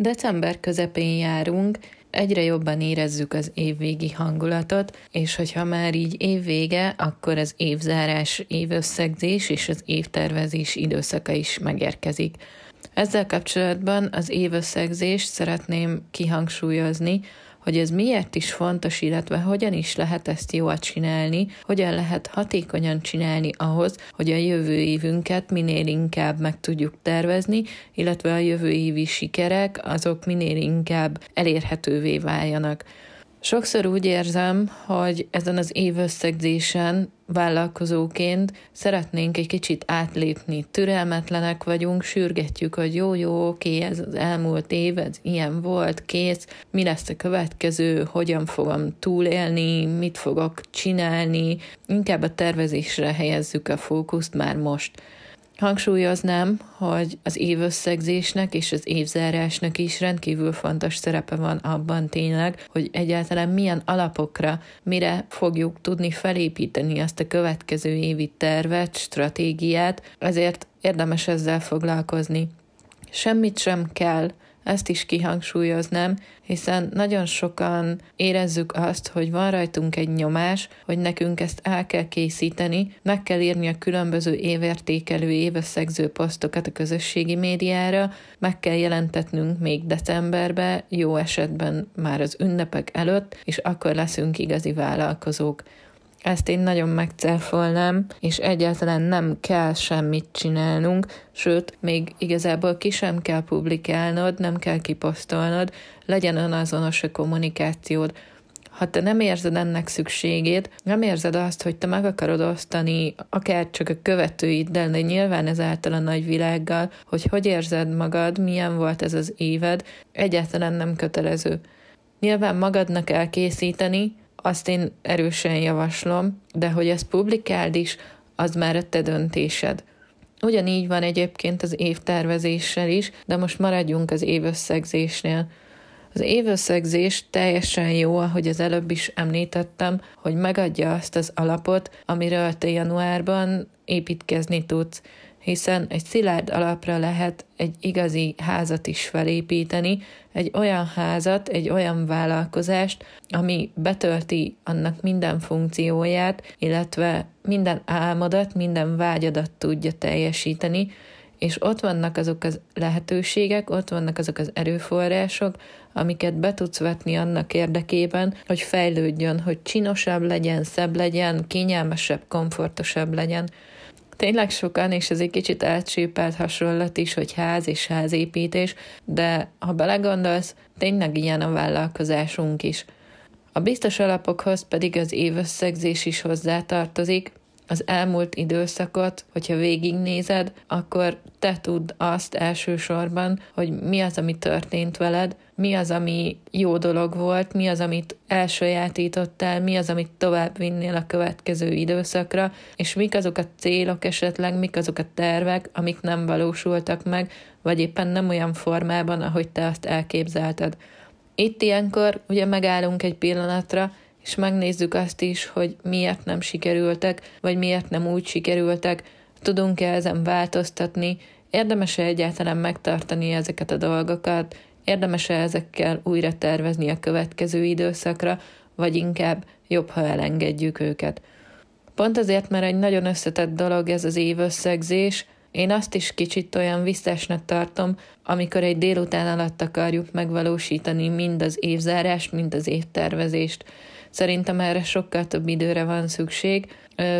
December közepén járunk, egyre jobban érezzük az évvégi hangulatot, és hogyha már így évvége, akkor az évzárás, évösszegzés és az évtervezés időszaka is megérkezik. Ezzel kapcsolatban az évösszegzést szeretném kihangsúlyozni, hogy ez miért is fontos, illetve hogyan is lehet ezt jól csinálni, hogyan lehet hatékonyan csinálni ahhoz, hogy a jövő évünket minél inkább meg tudjuk tervezni, illetve a jövő évi sikerek azok minél inkább elérhetővé váljanak. Sokszor úgy érzem, hogy ezen az évösszegzésen vállalkozóként szeretnénk egy kicsit átlépni. Türelmetlenek vagyunk, sürgetjük, hogy jó, jó, oké, ez az elmúlt év, ez ilyen volt, kész, mi lesz a következő, hogyan fogom túlélni, mit fogok csinálni. Inkább a tervezésre helyezzük a fókuszt már most. Hangsúlyoznám, hogy az évösszegzésnek és az évzárásnak is rendkívül fontos szerepe van abban tényleg, hogy egyáltalán milyen alapokra, mire fogjuk tudni felépíteni azt a következő évi tervet, stratégiát, ezért érdemes ezzel foglalkozni. Semmit sem kell ezt is kihangsúlyoznám, hiszen nagyon sokan érezzük azt, hogy van rajtunk egy nyomás, hogy nekünk ezt el kell készíteni, meg kell írni a különböző évértékelő, évösszegző posztokat a közösségi médiára, meg kell jelentetnünk még decemberbe, jó esetben már az ünnepek előtt, és akkor leszünk igazi vállalkozók. Ezt én nagyon megcáfolnám, és egyáltalán nem kell semmit csinálnunk, sőt, még igazából ki sem kell publikálnod, nem kell kiposztolnod, legyen önazonos a kommunikációd. Ha te nem érzed ennek szükségét, nem érzed azt, hogy te meg akarod osztani akár csak a követőiddel, de nyilván ez által a nagyvilággal, hogy hogy érzed magad, milyen volt ez az éved, egyáltalán nem kötelező. Nyilván magadnak elkészíteni, azt én erősen javaslom, de hogy ezt publikáld is, az már a te döntésed. Ugyanígy van egyébként az évtervezéssel is, de most maradjunk az évösszegzésnél. Az évösszegzés teljesen jó, ahogy az előbb is említettem, hogy megadja azt az alapot, amiről te januárban építkezni tudsz, hiszen egy szilárd alapra lehet egy igazi házat is felépíteni, egy olyan házat, egy olyan vállalkozást, ami betölti annak minden funkcióját, illetve minden álmodat, minden vágyadat tudja teljesíteni, és ott vannak azok az lehetőségek, ott vannak azok az erőforrások, amiket be tudsz vetni annak érdekében, hogy fejlődjön, hogy csinosabb legyen, szebb legyen, kényelmesebb, komfortosabb legyen. Tényleg sokan, és ez egy kicsit elcsépelt hasonlat is, hogy ház és házépítés, de ha belegondolsz, tényleg ilyen a vállalkozásunk is. A biztos alapokhoz pedig az évösszegzés is hozzátartozik, az elmúlt időszakot, hogyha végignézed, akkor te tudd azt elsősorban, hogy mi az, ami történt veled, mi az, ami jó dolog volt, mi az, amit elsajátítottál, mi az, amit tovább vinnél a következő időszakra, és mik azok a célok esetleg, mik azok a tervek, amik nem valósultak meg, vagy éppen nem olyan formában, ahogy te azt elképzelted. Itt ilyenkor ugye megállunk egy pillanatra, és megnézzük azt is, hogy miért nem sikerültek, vagy miért nem úgy sikerültek, tudunk-e ezen változtatni, érdemes-e egyáltalán megtartani ezeket a dolgokat, érdemes-e ezekkel újra tervezni a következő időszakra, vagy inkább jobb, ha elengedjük őket. Pont azért, mert egy nagyon összetett dolog ez az évösszegzés, én azt is kicsit olyan visszásnak tartom, amikor egy délután alatt akarjuk megvalósítani mind az évzárást, mind az évtervezést. Szerintem erre sokkal több időre van szükség,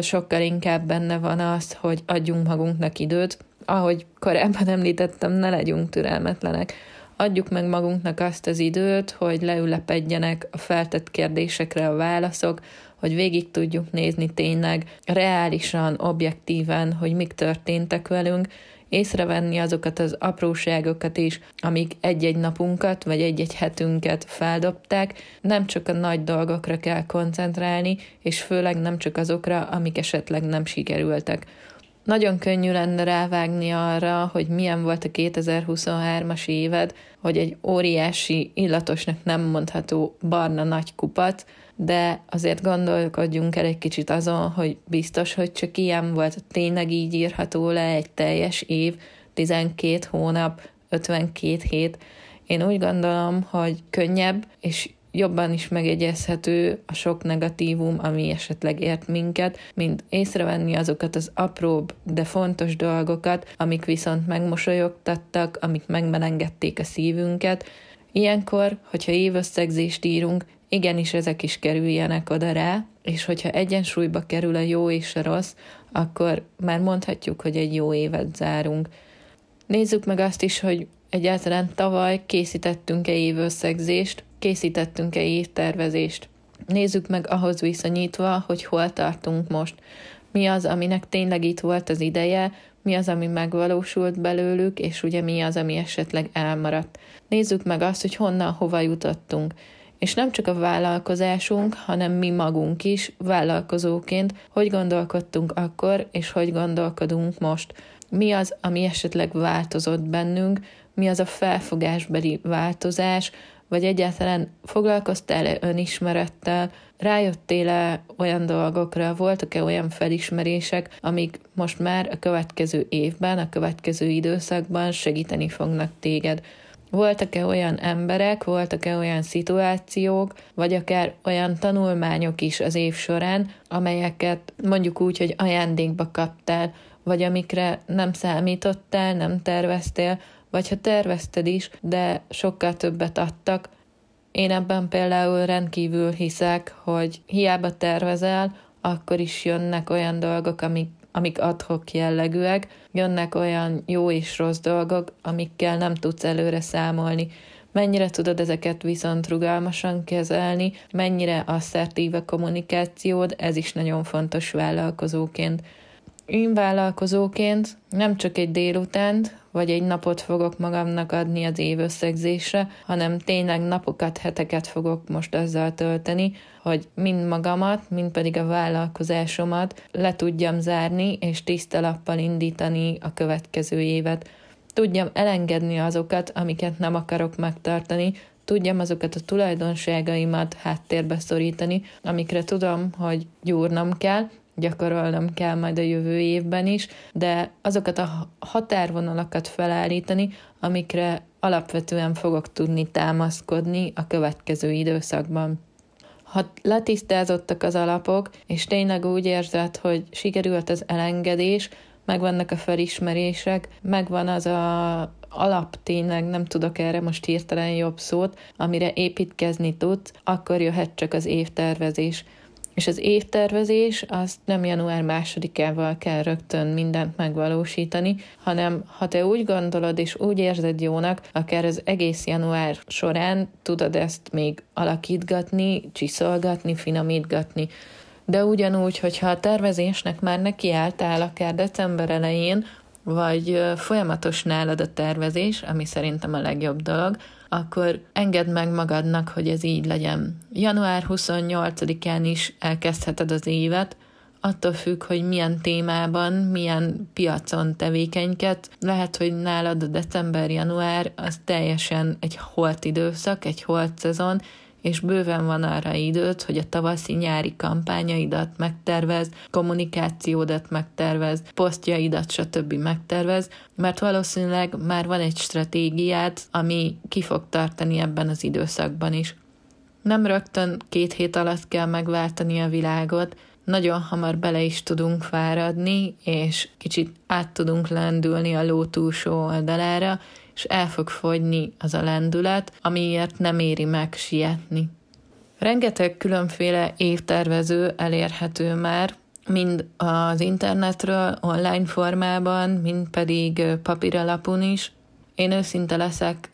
sokkal inkább benne van az, hogy adjunk magunknak időt. Ahogy korábban említettem, ne legyünk türelmetlenek. Adjuk meg magunknak azt az időt, hogy leülepedjenek a feltett kérdésekre a válaszok, hogy végig tudjuk nézni tényleg reálisan, objektíven, hogy mik történtek velünk, észrevenni azokat az apróságokat is, amik egy-egy napunkat vagy egy-egy hetünket feldobták, nem csak a nagy dolgokra kell koncentrálni, és főleg nem csak azokra, amik esetleg nem sikerültek. Nagyon könnyű lenne rávágni arra, hogy milyen volt a 2023-as éved, hogy egy óriási, illatosnak nem mondható barna nagy kupac, de azért gondolkodjunk el egy kicsit azon, hogy biztos, hogy csak ilyen volt, tényleg így írható le egy teljes év, 12 hónap, 52 hét. Én úgy gondolom, hogy könnyebb és jobban is megegyezhető a sok negatívum, ami esetleg ért minket, mint észrevenni azokat az apróbb, de fontos dolgokat, amik viszont megmosolyogtattak, amik megmelengedték a szívünket. Ilyenkor, hogyha évösszegzést írunk, igenis ezek is kerüljenek oda rá, és hogyha egyensúlyba kerül a jó és a rossz, akkor már mondhatjuk, hogy egy jó évet zárunk. Nézzük meg azt is, hogy egyáltalán tavaly készítettünk-e évösszegzést, készítettünk-e évtervezést. Nézzük meg ahhoz viszonyítva, hogy hol tartunk most. Mi az, aminek tényleg itt volt az ideje, mi az, ami megvalósult belőlük, és ugye mi az, ami esetleg elmaradt. Nézzük meg azt, hogy honnan, hova jutottunk. És nem csak a vállalkozásunk, hanem mi magunk is vállalkozóként, hogy gondolkodtunk akkor, és hogy gondolkodunk most. Mi az, ami esetleg változott bennünk, mi az a felfogásbeli változás, vagy egyáltalán foglalkoztál-e önismerettel, rájöttél-e olyan dolgokra, voltak-e olyan felismerések, amik most már a következő évben, a következő időszakban segíteni fognak téged. Voltak-e olyan emberek, voltak-e olyan szituációk, vagy akár olyan tanulmányok is az év során, amelyeket mondjuk úgy, hogy ajándékba kaptál, vagy amikre nem számítottál, nem terveztél, vagy ha tervezted is, de sokkal többet adtak. Én ebben például rendkívül hiszek, hogy hiába tervezel, akkor is jönnek olyan dolgok, amik, amik adhok jellegűek, jönnek olyan jó és rossz dolgok, amikkel nem tudsz előre számolni. Mennyire tudod ezeket viszont rugalmasan kezelni, mennyire asszertív a kommunikációd, ez is nagyon fontos vállalkozóként. Én vállalkozóként nem csak egy délutánt, vagy egy napot fogok magamnak adni az évösszegzésre, hanem tényleg napokat, heteket fogok most azzal tölteni, hogy mind magamat, mind pedig a vállalkozásomat le tudjam zárni, és tiszta lappal indítani a következő évet. Tudjam elengedni azokat, amiket nem akarok megtartani, tudjam azokat a tulajdonságaimat háttérbe szorítani, amikre tudom, hogy gyúrnom kell, gyakorolnom kell majd a jövő évben is, de azokat a határvonalakat felállítani, amikre alapvetően fogok tudni támaszkodni a következő időszakban. Ha letisztázottak az alapok, és tényleg úgy érzed, hogy sikerült az elengedés, megvannak a felismerések, megvan az a alap tényleg, nem tudok erre most hirtelen jobb szót, amire építkezni tudsz, akkor jöhet csak az évtervezés. És az évtervezés azt nem január másodikával kell rögtön mindent megvalósítani, hanem ha te úgy gondolod és úgy érzed jónak, akár az egész január során tudod ezt még alakítgatni, csiszolgatni, finomítgatni. De ugyanúgy, hogyha a tervezésnek már nekiálltál akár december elején, vagy folyamatos nálad a tervezés, ami szerintem a legjobb dolog, akkor engedd meg magadnak, hogy ez így legyen. Január 28-án is elkezdheted az évet, attól függ, hogy milyen témában, milyen piacon tevékenyket. Lehet, hogy nálad a december-január az teljesen egy holt időszak, egy holt szezon, és bőven van arra időt, hogy a tavaszi-nyári kampányaidat megtervez, kommunikációdat megtervez, posztjaidat, stb. megtervez, mert valószínűleg már van egy stratégiád, ami ki fog tartani ebben az időszakban is. Nem rögtön két hét alatt kell megváltani a világot, nagyon hamar bele is tudunk fáradni, és kicsit át tudunk lendülni a ló túlsó oldalára, és el fog fogyni az a lendület, amiért nem éri meg sietni. Rengeteg különféle évtervező elérhető már, mind az internetről, online formában, mind pedig papíralapon is. Én őszinte leszek,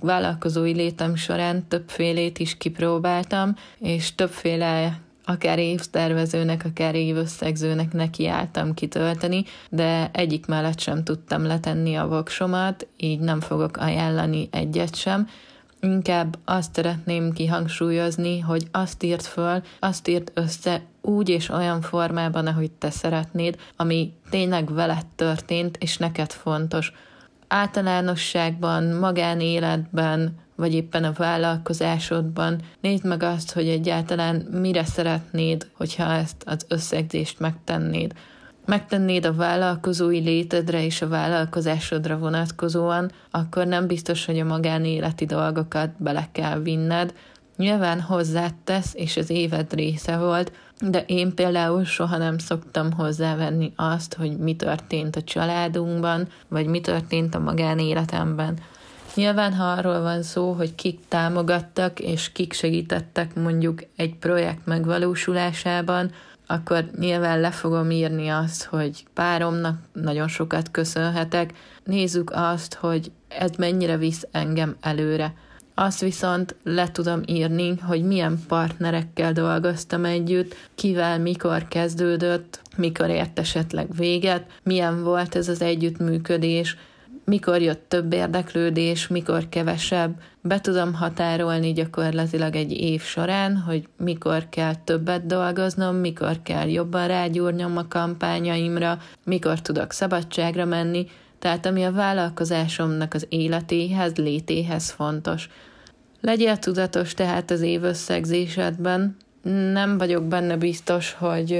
vállalkozói létem során többfélét is kipróbáltam, és többféle akár évtervezőnek, akár évösszegzőnek nekiálltam kitölteni, de egyik mellett sem tudtam letenni a voksomat, így nem fogok ajánlani egyet sem. Inkább azt szeretném kihangsúlyozni, hogy azt írt föl, azt írt össze úgy és olyan formában, ahogy te szeretnéd, ami tényleg veled történt, és neked fontos. Általánosságban, magánéletben, vagy éppen a vállalkozásodban. Nézd meg azt, hogy egyáltalán mire szeretnéd, hogyha ezt az összegzést megtennéd. megtennéd a vállalkozói létedre és a vállalkozásodra vonatkozóan, akkor nem biztos, hogy a magánéleti dolgokat bele kell vinned. Nyilván hozzátesz, és az éved része volt, de én például soha nem szoktam hozzávenni azt, hogy mi történt a családunkban, vagy mi történt a magánéletemben. Nyilván, ha arról van szó, hogy kik támogattak és kik segítettek mondjuk egy projekt megvalósulásában, akkor nyilván le fogom írni azt, hogy páromnak nagyon sokat köszönhetek. Nézzük azt, hogy ez mennyire visz engem előre. Azt viszont le tudom írni, hogy milyen partnerekkel dolgoztam együtt, kivel mikor kezdődött, mikor ért esetleg véget, milyen volt ez az együttműködés, mikor jött több érdeklődés, mikor kevesebb. Be tudom határolni gyakorlatilag egy év során, hogy mikor kell többet dolgoznom, mikor kell jobban rágyúrnom a kampányaimra, mikor tudok szabadságra menni, tehát ami a vállalkozásomnak az életéhez, létéhez fontos. Legyél tudatos tehát az évösszegzésedben, nem vagyok benne biztos, hogy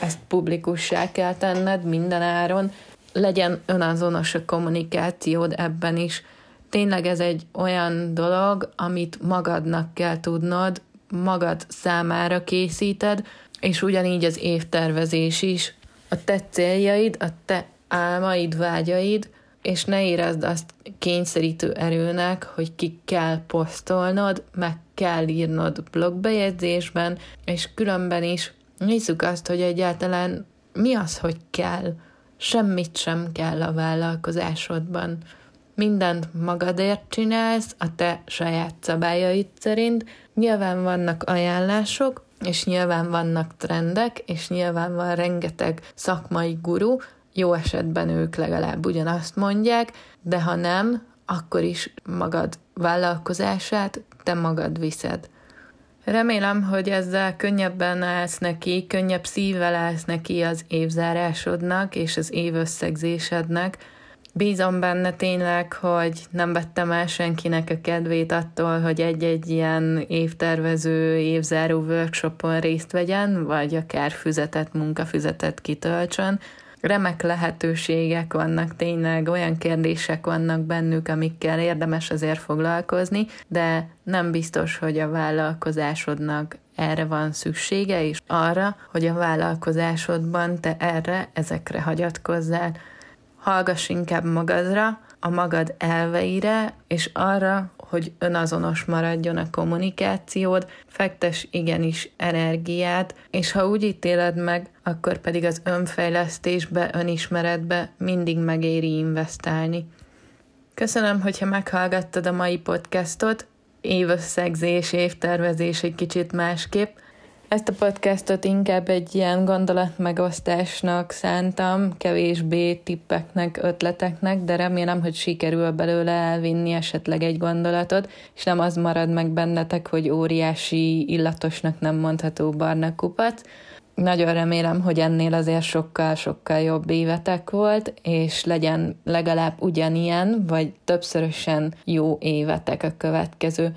ezt publikussá kell tenned minden áron, legyen önazonos a kommunikációd ebben is. Tényleg ez egy olyan dolog, amit magadnak kell tudnod, magad számára készíted, és ugyanígy az évtervezés is. A te céljaid, a te álmaid, vágyaid, és ne érezd azt kényszerítő erőnek, hogy ki kell posztolnod, meg kell írnod blogbejegyzésben, és különben is nézzük azt, hogy egyáltalán mi az, hogy kell. Semmit sem kell a vállalkozásodban. Mindent magadért csinálsz, a te saját szabályaid szerint. Nyilván vannak ajánlások, és nyilván vannak trendek, és nyilván van rengeteg szakmai guru, jó esetben ők legalább ugyanazt mondják, de ha nem, akkor is magad vállalkozását te magad viszed. Remélem, hogy ezzel könnyebben állsz neki, könnyebb szívvel állsz neki az évzárásodnak és az évösszegzésednek. Bízom benne tényleg, hogy nem vettem el senkinek a kedvét attól, hogy egy-egy ilyen évtervező, évzáró workshopon részt vegyen, vagy akár füzetett munkafüzetet kitöltsön, remek lehetőségek vannak, tényleg olyan kérdések vannak bennük, amikkel érdemes azért foglalkozni, de nem biztos, hogy a vállalkozásodnak erre van szüksége, és arra, hogy a vállalkozásodban te erre, ezekre hagyatkozzál. Hallgass inkább magadra, a magad elveire, és arra, hogy önazonos maradjon a kommunikációd, fektes igenis energiát, és ha úgy ítéled meg, akkor pedig az önfejlesztésbe, önismeretbe mindig megéri investálni. Köszönöm, hogyha meghallgattad a mai podcastot, évösszegzés, évtervezés egy kicsit másképp, ezt a podcastot inkább egy ilyen gondolatmegosztásnak szántam, kevésbé tippeknek, ötleteknek, de remélem, hogy sikerül belőle elvinni esetleg egy gondolatot, és nem az marad meg bennetek, hogy óriási, illatosnak nem mondható barna kupac. Nagyon remélem, hogy ennél azért sokkal-sokkal jobb évetek volt, és legyen legalább ugyanilyen, vagy többszörösen jó évetek a következő.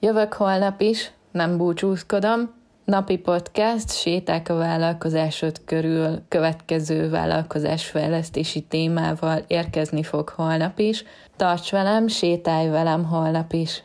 Jövök holnap is, nem búcsúzkodom, Napi podcast séták a vállalkozásod körül következő vállalkozásfejlesztési témával érkezni fog holnap is. Tarts velem, sétálj velem holnap is!